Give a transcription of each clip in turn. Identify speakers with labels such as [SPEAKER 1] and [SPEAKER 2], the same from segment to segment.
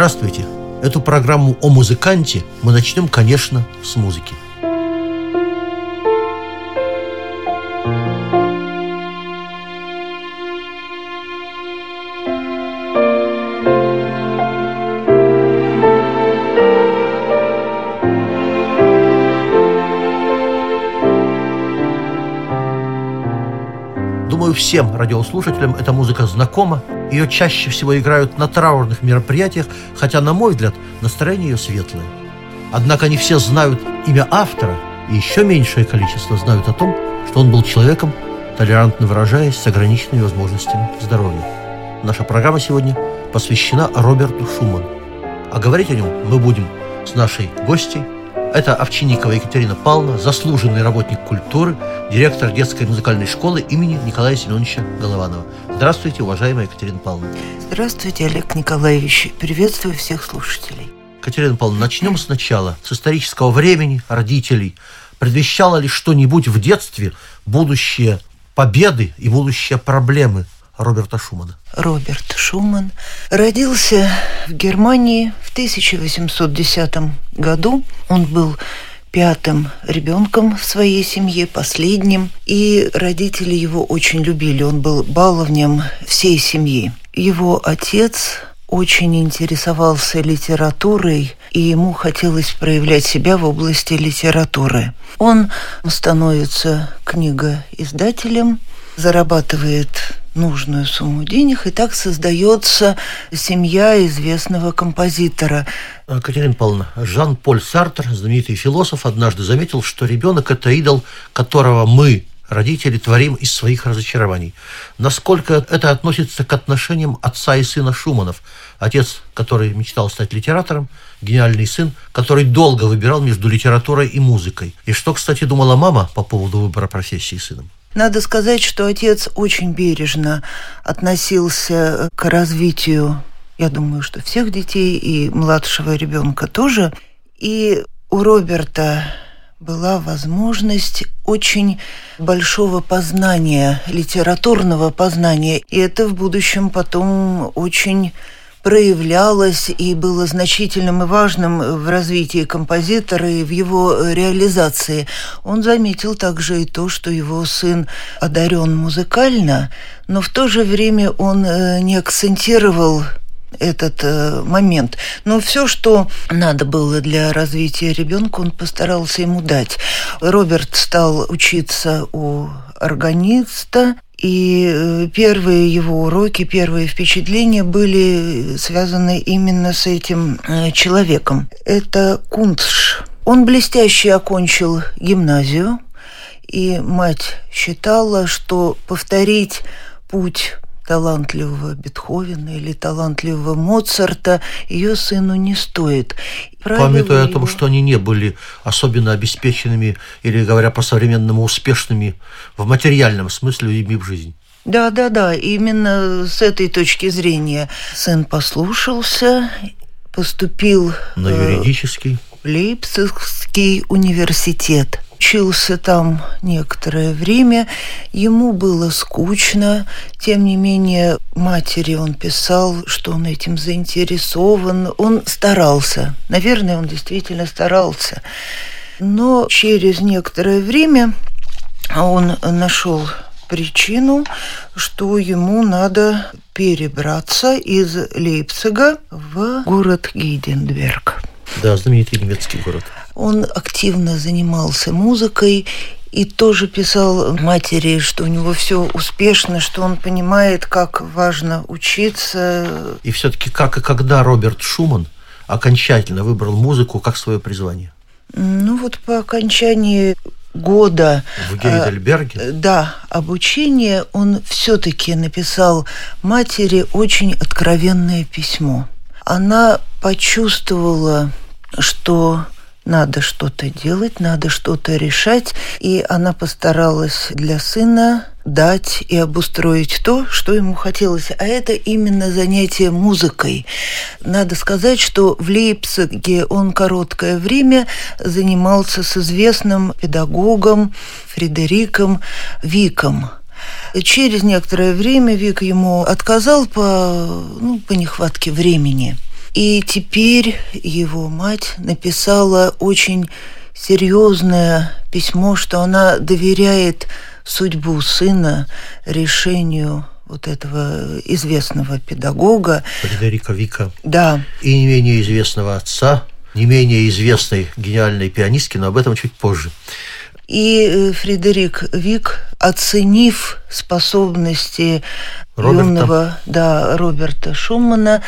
[SPEAKER 1] Здравствуйте! Эту программу о музыканте мы начнем, конечно, с музыки. Думаю, всем радиослушателям эта музыка знакома. Ее чаще всего играют на траурных мероприятиях, хотя, на мой взгляд, настроение ее светлое. Однако не все знают имя автора, и еще меньшее количество знают о том, что он был человеком, толерантно выражаясь, с ограниченными возможностями здоровья. Наша программа сегодня посвящена Роберту Шуману. А говорить о нем мы будем с нашей гостьей, это Овчинникова Екатерина Павловна, заслуженный работник культуры, директор детской музыкальной школы имени Николая Семеновича Голованова. Здравствуйте, уважаемая Екатерина Павловна.
[SPEAKER 2] Здравствуйте, Олег Николаевич. Приветствую всех слушателей.
[SPEAKER 1] Екатерина Павловна, начнем сначала, с исторического времени, родителей. Предвещало ли что-нибудь в детстве будущее победы и будущее проблемы Роберта Шумана?
[SPEAKER 2] Роберт Шуман родился в Германии в 1810 году. Он был пятым ребенком в своей семье, последним, и родители его очень любили. Он был баловнем всей семьи. Его отец очень интересовался литературой, и ему хотелось проявлять себя в области литературы. Он становится книгоиздателем, зарабатывает нужную сумму денег, и так создается семья известного композитора.
[SPEAKER 1] Катерина Павловна, Жан-Поль Сартер, знаменитый философ, однажды заметил, что ребенок – это идол, которого мы, родители, творим из своих разочарований. Насколько это относится к отношениям отца и сына Шуманов? Отец, который мечтал стать литератором, гениальный сын, который долго выбирал между литературой и музыкой. И что, кстати, думала мама по поводу выбора профессии сыном?
[SPEAKER 2] Надо сказать, что отец очень бережно относился к развитию, я думаю, что всех детей и младшего ребенка тоже. И у Роберта была возможность очень большого познания, литературного познания. И это в будущем потом очень проявлялось и было значительным и важным в развитии композитора и в его реализации. Он заметил также и то, что его сын одарен музыкально, но в то же время он э, не акцентировал этот э, момент. Но все, что надо было для развития ребенка, он постарался ему дать. Роберт стал учиться у органиста, и э, первые его уроки, первые впечатления были связаны именно с этим э, человеком. Это Кунтш. Он блестяще окончил гимназию, и мать считала, что повторить путь талантливого Бетховена или талантливого Моцарта ее сыну не стоит.
[SPEAKER 1] Правила Памятуя его... о том, что они не были особенно обеспеченными или, говоря по-современному, успешными в материальном смысле людьми в жизни.
[SPEAKER 2] Да, да, да. Именно с этой точки зрения сын послушался, поступил
[SPEAKER 1] на юридический
[SPEAKER 2] в Лейпцигский университет. Учился там некоторое время, ему было скучно, тем не менее матери он писал, что он этим заинтересован, он старался, наверное, он действительно старался. Но через некоторое время он нашел причину, что ему надо перебраться из Лейпцига в город Гейденберг.
[SPEAKER 1] Да, знаменитый немецкий город.
[SPEAKER 2] Он активно занимался музыкой и тоже писал матери, что у него все успешно, что он понимает, как важно учиться.
[SPEAKER 1] И все-таки как и когда Роберт Шуман окончательно выбрал музыку как свое призвание?
[SPEAKER 2] Ну вот по окончании года
[SPEAKER 1] в Гейдельберге?
[SPEAKER 2] Э, да, обучения он все-таки написал матери очень откровенное письмо – она почувствовала, что надо что-то делать, надо что-то решать, и она постаралась для сына дать и обустроить то, что ему хотелось. А это именно занятие музыкой. Надо сказать, что в Лейпциге он короткое время занимался с известным педагогом Фредериком Виком. Через некоторое время Вик ему отказал по, ну, по нехватке времени. И теперь его мать написала очень серьезное письмо, что она доверяет судьбу сына решению вот этого известного педагога.
[SPEAKER 1] Фредерика Вика.
[SPEAKER 2] Да.
[SPEAKER 1] И не менее известного отца, не менее известной гениальной пианистки, но об этом чуть позже.
[SPEAKER 2] И э, Фредерик Вик, оценив способности
[SPEAKER 1] Роберта.
[SPEAKER 2] юного да, Роберта Шумана,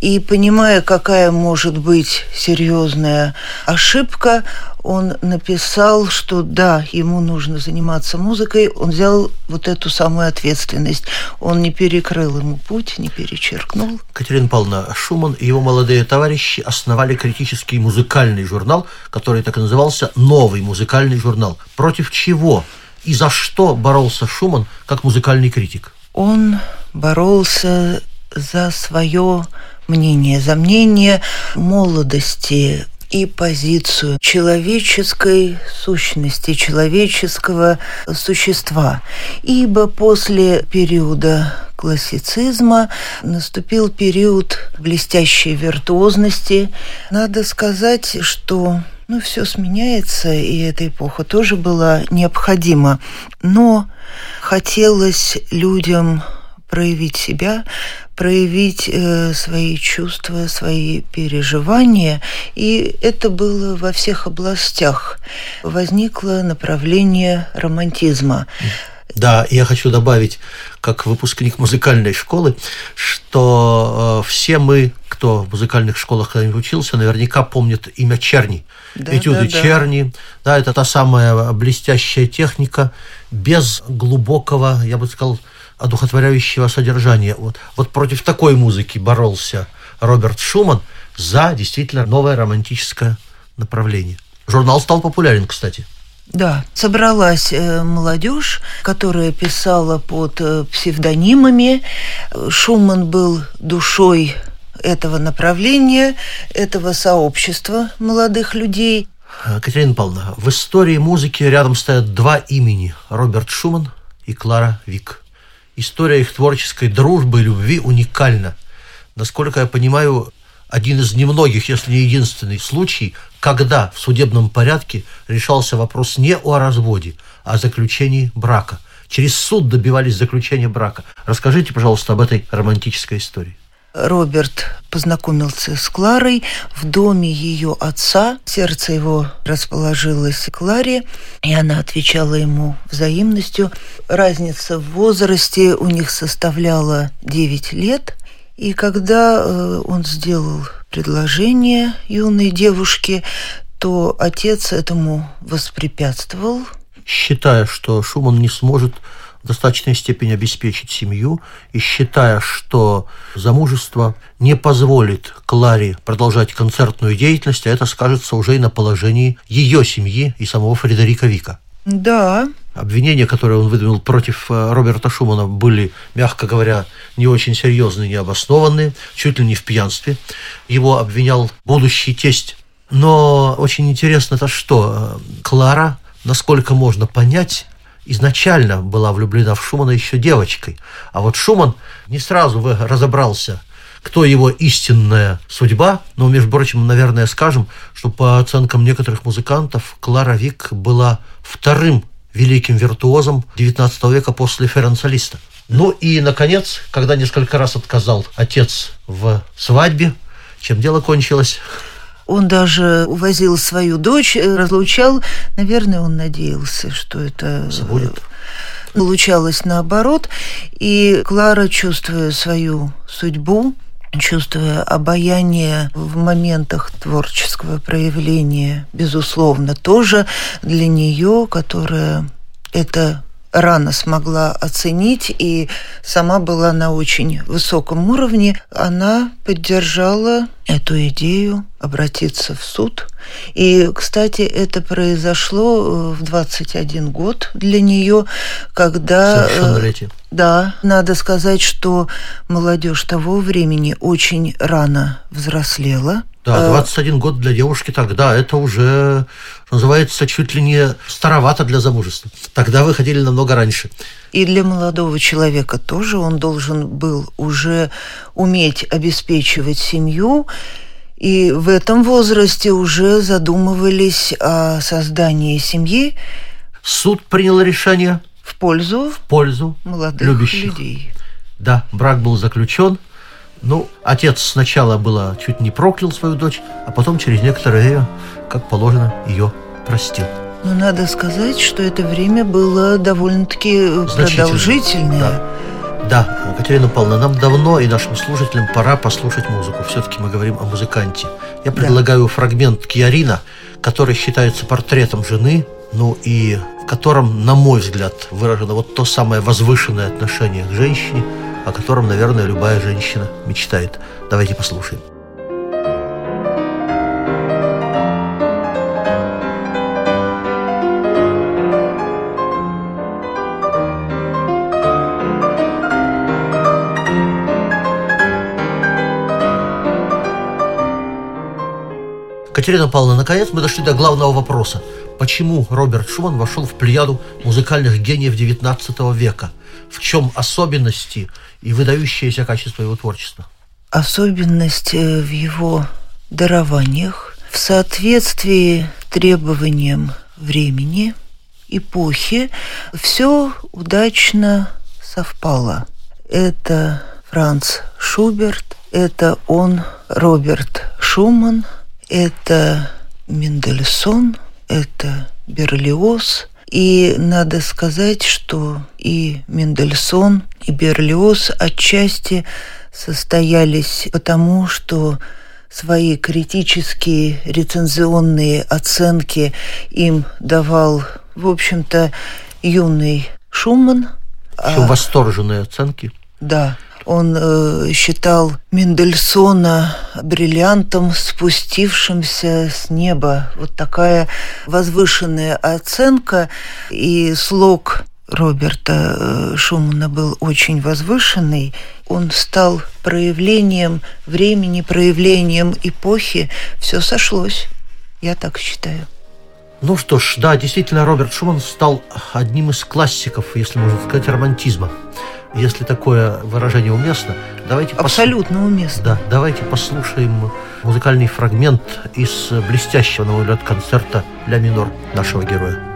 [SPEAKER 2] и понимая, какая может быть серьезная ошибка, он написал, что да, ему нужно заниматься музыкой. Он взял вот эту самую ответственность. Он не перекрыл ему путь, не перечеркнул.
[SPEAKER 1] Катерина Павловна Шуман и его молодые товарищи основали критический музыкальный журнал, который так и назывался «Новый музыкальный журнал». Против чего и за что боролся Шуман как музыкальный критик?
[SPEAKER 2] Он боролся за свое мнение, за мнение молодости и позицию человеческой сущности, человеческого существа. Ибо после периода классицизма наступил период блестящей виртуозности. Надо сказать, что ну, все сменяется, и эта эпоха тоже была необходима. Но хотелось людям проявить себя, проявить э, свои чувства, свои переживания. И это было во всех областях. Возникло направление романтизма.
[SPEAKER 1] Да, я хочу добавить, как выпускник музыкальной школы, что э, все мы, кто в музыкальных школах когда-нибудь учился, наверняка помнят имя Черни.
[SPEAKER 2] Да,
[SPEAKER 1] Этюды
[SPEAKER 2] да, да.
[SPEAKER 1] Черни. Да, это та самая блестящая техника без глубокого, я бы сказал, одухотворяющего содержания. Вот, вот против такой музыки боролся Роберт Шуман за действительно новое романтическое направление. Журнал стал популярен, кстати.
[SPEAKER 2] Да, собралась э, молодежь, которая писала под э, псевдонимами. Шуман был душой этого направления, этого сообщества молодых людей.
[SPEAKER 1] Э, Катерина Павловна, в истории музыки рядом стоят два имени – Роберт Шуман и Клара Вик. История их творческой дружбы и любви уникальна. Насколько я понимаю, один из немногих, если не единственный случай, когда в судебном порядке решался вопрос не о разводе, а о заключении брака. Через суд добивались заключения брака. Расскажите, пожалуйста, об этой романтической истории.
[SPEAKER 2] Роберт познакомился с Кларой в доме ее отца. Сердце его расположилось к Кларе, и она отвечала ему взаимностью. Разница в возрасте у них составляла 9 лет. И когда э, он сделал предложение юной девушке, то отец этому воспрепятствовал.
[SPEAKER 1] Считая, что Шуман не сможет в достаточной степени обеспечить семью и считая, что замужество не позволит Кларе продолжать концертную деятельность, а это скажется уже и на положении ее семьи и самого Фредерика Вика.
[SPEAKER 2] Да,
[SPEAKER 1] Обвинения, которые он выдвинул против э, Роберта Шумана, были, мягко говоря, не очень серьезные, необоснованные, чуть ли не в пьянстве. Его обвинял будущий тесть. Но очень интересно то, что э, Клара, насколько можно понять, изначально была влюблена в Шумана еще девочкой. А вот Шуман не сразу разобрался, кто его истинная судьба. Но, между прочим, наверное, скажем, что по оценкам некоторых музыкантов Клара Вик была вторым великим виртуозом XIX века после Ференца Листа. Ну и, наконец, когда несколько раз отказал отец в свадьбе, чем дело кончилось?
[SPEAKER 2] Он даже увозил свою дочь, э, разлучал. Наверное, он надеялся, что это... э,
[SPEAKER 1] Забудет.
[SPEAKER 2] Получалось наоборот. И Клара, чувствуя свою судьбу, чувствуя обаяние в моментах творческого проявления, безусловно, тоже для нее, которая это рано смогла оценить и сама была на очень высоком уровне, она поддержала эту идею обратиться в суд. И, кстати, это произошло э, в 21 год для нее, когда...
[SPEAKER 1] Совершеннолетие.
[SPEAKER 2] Да, надо сказать, что молодежь того времени очень рано взрослела.
[SPEAKER 1] Да, 21 год для девушки тогда, это уже, называется, чуть ли не старовато для замужества. Тогда выходили намного раньше.
[SPEAKER 2] И для молодого человека тоже он должен был уже уметь обеспечивать семью, и в этом возрасте уже задумывались о создании семьи.
[SPEAKER 1] Суд принял решение
[SPEAKER 2] в пользу,
[SPEAKER 1] в пользу
[SPEAKER 2] молодых
[SPEAKER 1] любящих.
[SPEAKER 2] людей.
[SPEAKER 1] Да, брак был заключен. Ну, отец сначала было чуть не проклял свою дочь, а потом через некоторое время, как положено, ее простил.
[SPEAKER 2] Но надо сказать, что это время было довольно-таки продолжительное.
[SPEAKER 1] Да. Да, Катерина Павловна, нам давно и нашим слушателям пора послушать музыку. Все-таки мы говорим о музыканте. Я предлагаю да. фрагмент Киарина, который считается портретом жены, ну и в котором, на мой взгляд, выражено вот то самое возвышенное отношение к женщине, о котором, наверное, любая женщина мечтает. Давайте послушаем. Катерина Павловна, наконец мы дошли до главного вопроса. Почему Роберт Шуман вошел в плеяду музыкальных гениев XIX века? В чем особенности и выдающиеся качества его творчества?
[SPEAKER 2] Особенность в его дарованиях, в соответствии требованиям времени, эпохи, все удачно совпало. Это Франц Шуберт, это он, Роберт Шуман – это Мендельсон, это Берлиоз. И надо сказать, что и Мендельсон, и Берлиоз отчасти состоялись потому, что свои критические рецензионные оценки им давал, в общем-то, юный Шуман.
[SPEAKER 1] Все а, восторженные оценки.
[SPEAKER 2] Да. Он э, считал Мендельсона бриллиантом, спустившимся с неба. Вот такая возвышенная оценка. И слог Роберта э, Шумана был очень возвышенный. Он стал проявлением времени, проявлением эпохи. Все сошлось. Я так считаю.
[SPEAKER 1] Ну что ж, да, действительно, Роберт Шуман стал одним из классиков, если можно сказать, романтизма если такое выражение уместно, давайте
[SPEAKER 2] абсолютно пос... уместно.
[SPEAKER 1] Да, давайте послушаем музыкальный фрагмент из блестящего, на мой взгляд, концерта "Ля минор нашего героя.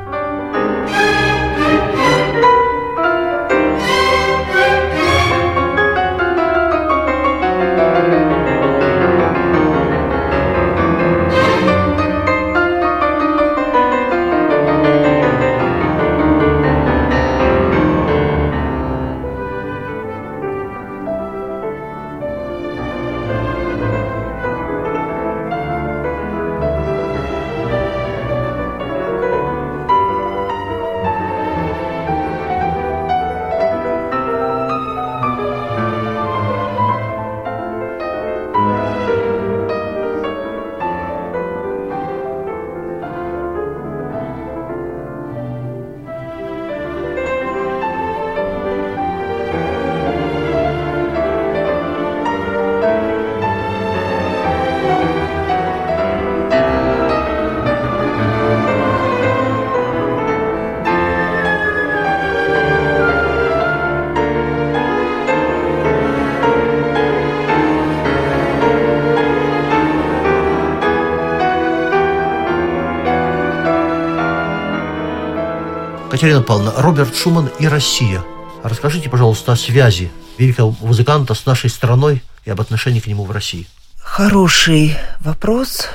[SPEAKER 1] Катерина Павловна, Роберт Шуман и Россия. Расскажите, пожалуйста, о связи великого музыканта с нашей страной и об отношении к нему в России.
[SPEAKER 2] Хороший вопрос.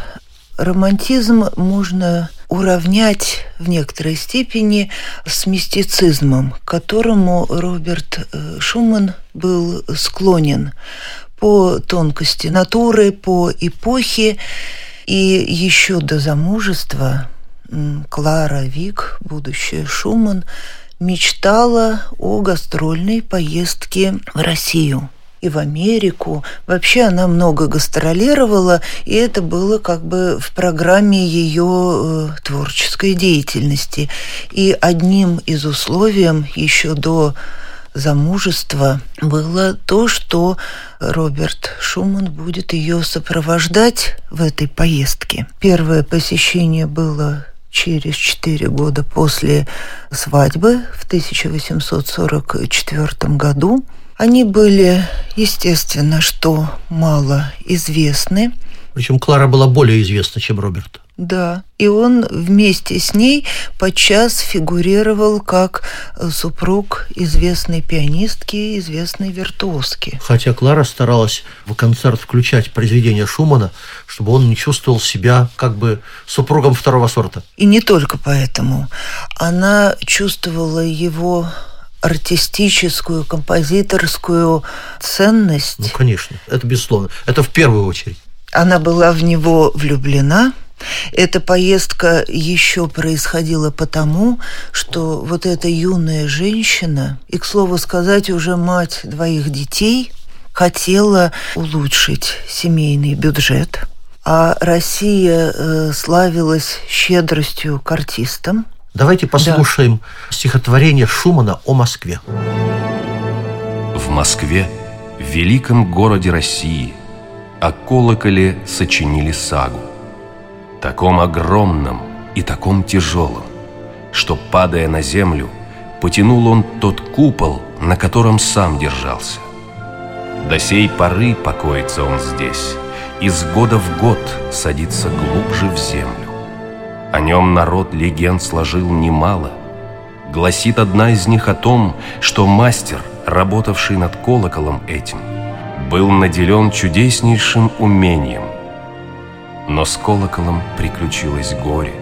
[SPEAKER 2] Романтизм можно уравнять в некоторой степени с мистицизмом, к которому Роберт э, Шуман был склонен по тонкости натуры, по эпохе. И еще до замужества Клара Вик, будущая Шуман, мечтала о гастрольной поездке в Россию и в Америку. Вообще она много гастролировала, и это было как бы в программе ее э, творческой деятельности. И одним из условий еще до замужества было то, что Роберт Шуман будет ее сопровождать в этой поездке. Первое посещение было через четыре года после свадьбы в 1844 году. Они были, естественно, что мало известны.
[SPEAKER 1] Причем Клара была более известна, чем Роберт.
[SPEAKER 2] Да, и он вместе с ней подчас фигурировал как супруг известной пианистки, известной виртуозки.
[SPEAKER 1] Хотя Клара старалась в концерт включать произведения Шумана, чтобы он не чувствовал себя как бы супругом второго сорта.
[SPEAKER 2] И не только поэтому. Она чувствовала его артистическую, композиторскую ценность.
[SPEAKER 1] Ну, конечно, это безусловно. Это в первую очередь.
[SPEAKER 2] Она была в него влюблена, эта поездка еще происходила потому, что вот эта юная женщина, и, к слову сказать, уже мать двоих детей, хотела улучшить семейный бюджет, а Россия э, славилась щедростью к артистам.
[SPEAKER 1] Давайте послушаем да. стихотворение Шумана о Москве.
[SPEAKER 3] В Москве, в великом городе России, о колоколе сочинили сагу таком огромном и таком тяжелом, что, падая на землю, потянул он тот купол, на котором сам держался. До сей поры покоится он здесь, из года в год садится глубже в землю. О нем народ легенд сложил немало. Гласит одна из них о том, что мастер, работавший над колоколом этим, был наделен чудеснейшим умением – но с колоколом приключилось горе.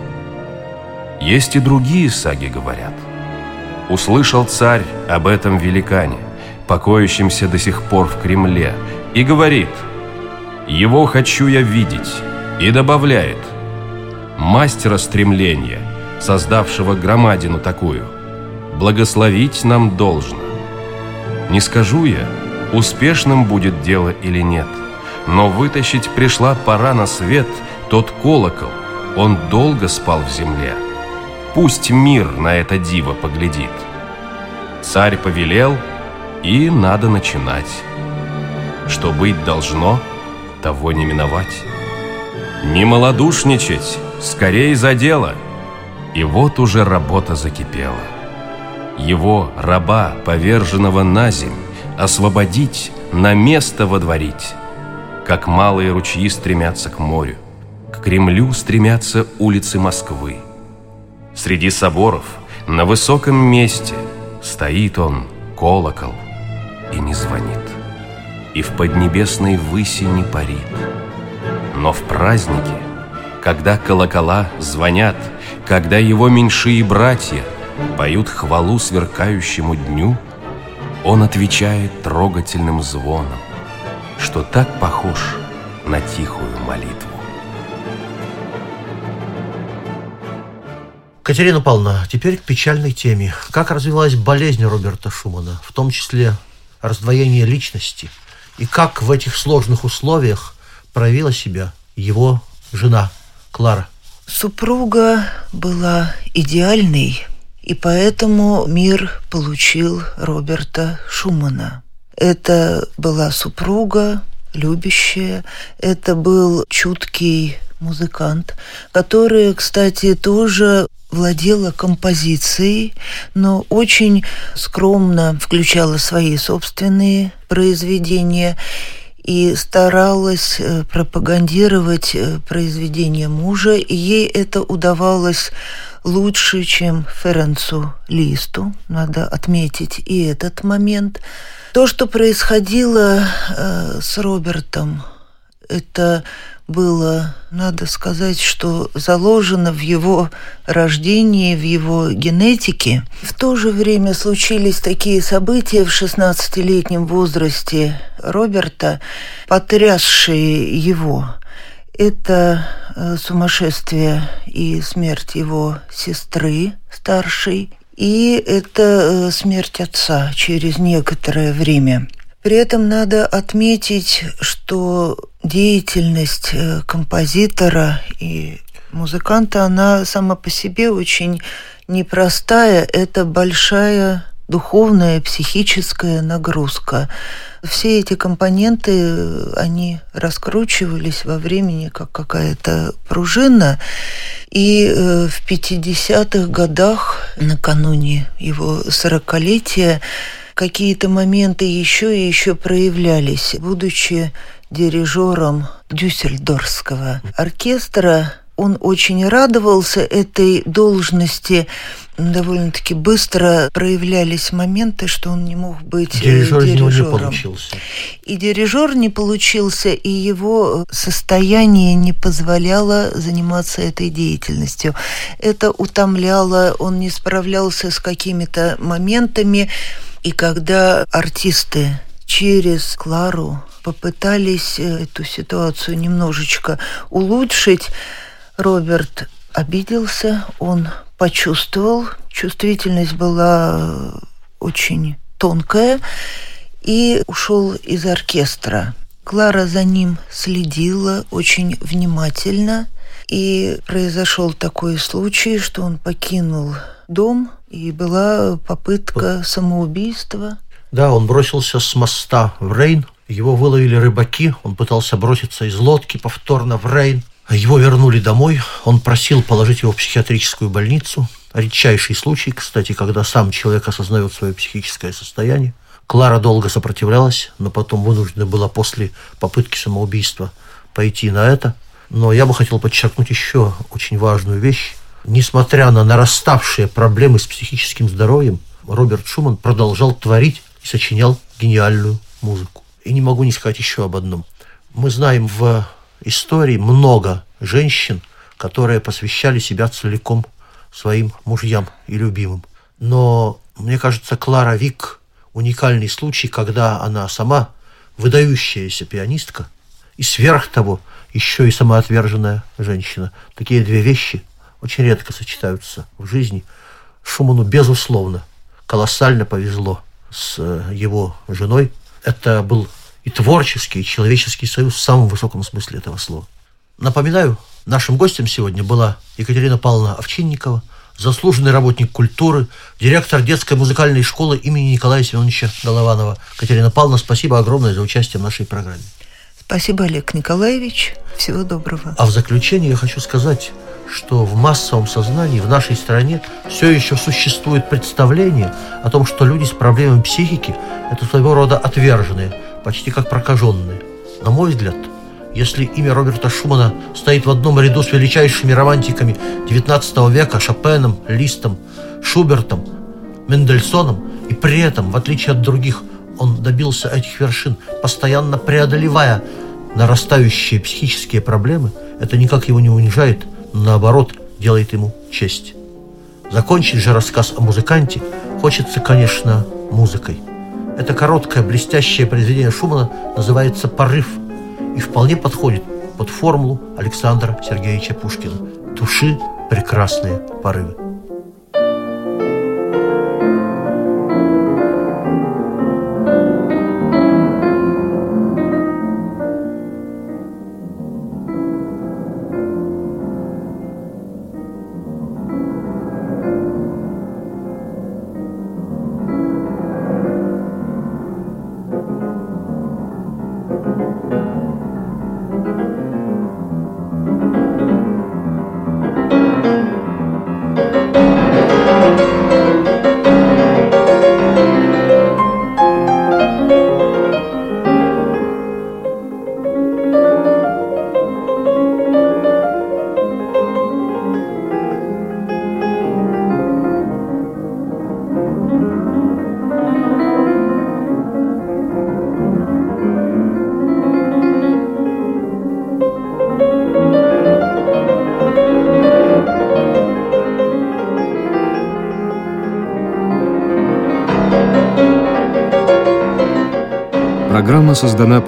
[SPEAKER 3] Есть и другие саги говорят. Услышал царь об этом великане, покоящемся до сих пор в Кремле, и говорит, «Его хочу я видеть», и добавляет, «Мастера стремления, создавшего громадину такую, благословить нам должно. Не скажу я, успешным будет дело или нет, но вытащить пришла пора на свет тот колокол. Он долго спал в земле. Пусть мир на это диво поглядит. Царь повелел, и надо начинать. Что быть должно, того не миновать. Не малодушничать, скорее за дело. И вот уже работа закипела. Его, раба, поверженного на земь, освободить, на место водворить как малые ручьи стремятся к морю, к Кремлю стремятся улицы Москвы. Среди соборов, на высоком месте, стоит он, колокол, и не звонит, и в поднебесной выси не парит. Но в празднике, когда колокола звонят, когда его меньшие братья поют хвалу сверкающему дню, он отвечает трогательным звоном что так похож на тихую молитву.
[SPEAKER 1] Катерина Павловна, теперь к печальной теме. Как развилась болезнь Роберта Шумана, в том числе раздвоение личности, и как в этих сложных условиях проявила себя его жена Клара?
[SPEAKER 2] Супруга была идеальной, и поэтому мир получил Роберта Шумана. Это была супруга, любящая, это был чуткий музыкант, который, кстати, тоже владела композицией, но очень скромно включала свои собственные произведения и старалась э, пропагандировать э, произведения мужа, и ей это удавалось лучше, чем Ференцу Листу, надо отметить и этот момент – то, что происходило э, с Робертом, это было, надо сказать, что заложено в его рождении, в его генетике. В то же время случились такие события в 16-летнем возрасте Роберта, потрясшие его. Это э, сумасшествие и смерть его сестры старшей и это э, смерть отца через некоторое время. При этом надо отметить, что деятельность э, композитора и музыканта, она сама по себе очень непростая. Это большая духовная, психическая нагрузка. Все эти компоненты, они раскручивались во времени, как какая-то пружина. И э, в 50-х годах, накануне его 40-летия, какие-то моменты еще и еще проявлялись. Будучи дирижером Дюссельдорфского оркестра, он очень радовался этой должности. Довольно-таки быстро проявлялись моменты, что он не мог быть
[SPEAKER 1] Дирижер
[SPEAKER 2] дирижером.
[SPEAKER 1] из него не получился.
[SPEAKER 2] И дирижер не получился, и его состояние не позволяло заниматься этой деятельностью. Это утомляло, он не справлялся с какими-то моментами. И когда артисты через Клару попытались эту ситуацию немножечко улучшить, Роберт обиделся, он почувствовал, чувствительность была очень тонкая, и ушел из оркестра. Клара за ним следила очень внимательно, и произошел такой случай, что он покинул дом, и была попытка самоубийства.
[SPEAKER 1] Да, он бросился с моста в Рейн, его выловили рыбаки, он пытался броситься из лодки повторно в Рейн. Его вернули домой, он просил положить его в психиатрическую больницу. Редчайший случай, кстати, когда сам человек осознает свое психическое состояние. Клара долго сопротивлялась, но потом вынуждена была после попытки самоубийства пойти на это. Но я бы хотел подчеркнуть еще очень важную вещь. Несмотря на нараставшие проблемы с психическим здоровьем, Роберт Шуман продолжал творить и сочинял гениальную музыку. И не могу не сказать еще об одном. Мы знаем в истории много женщин, которые посвящали себя целиком своим мужьям и любимым. Но, мне кажется, Клара Вик – уникальный случай, когда она сама выдающаяся пианистка и сверх того еще и самоотверженная женщина. Такие две вещи очень редко сочетаются в жизни. Шуману, безусловно, колоссально повезло с э, его женой. Это был и творческий, и человеческий союз в самом высоком смысле этого слова. Напоминаю, нашим гостем сегодня была Екатерина Павловна Овчинникова, заслуженный работник культуры, директор детской музыкальной школы имени Николая Семеновича Голованова. Катерина Павловна, спасибо огромное за участие в нашей программе.
[SPEAKER 2] Спасибо, Олег Николаевич. Всего доброго.
[SPEAKER 1] А в заключение я хочу сказать, что в массовом сознании в нашей стране все еще существует представление о том, что люди с проблемами психики – это своего рода отверженные – почти как прокаженные. На мой взгляд, если имя Роберта Шумана стоит в одном ряду с величайшими романтиками XIX века Шопеном, Листом, Шубертом, Мендельсоном, и при этом, в отличие от других, он добился этих вершин, постоянно преодолевая нарастающие психические проблемы, это никак его не унижает, но наоборот делает ему честь. Закончить же рассказ о музыканте хочется, конечно, музыкой. Это короткое блестящее произведение Шумана называется «Порыв» и вполне подходит под формулу Александра Сергеевича Пушкина «Души прекрасные порывы».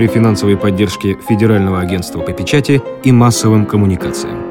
[SPEAKER 4] При финансовой поддержке Федерального агентства по печати и массовым коммуникациям.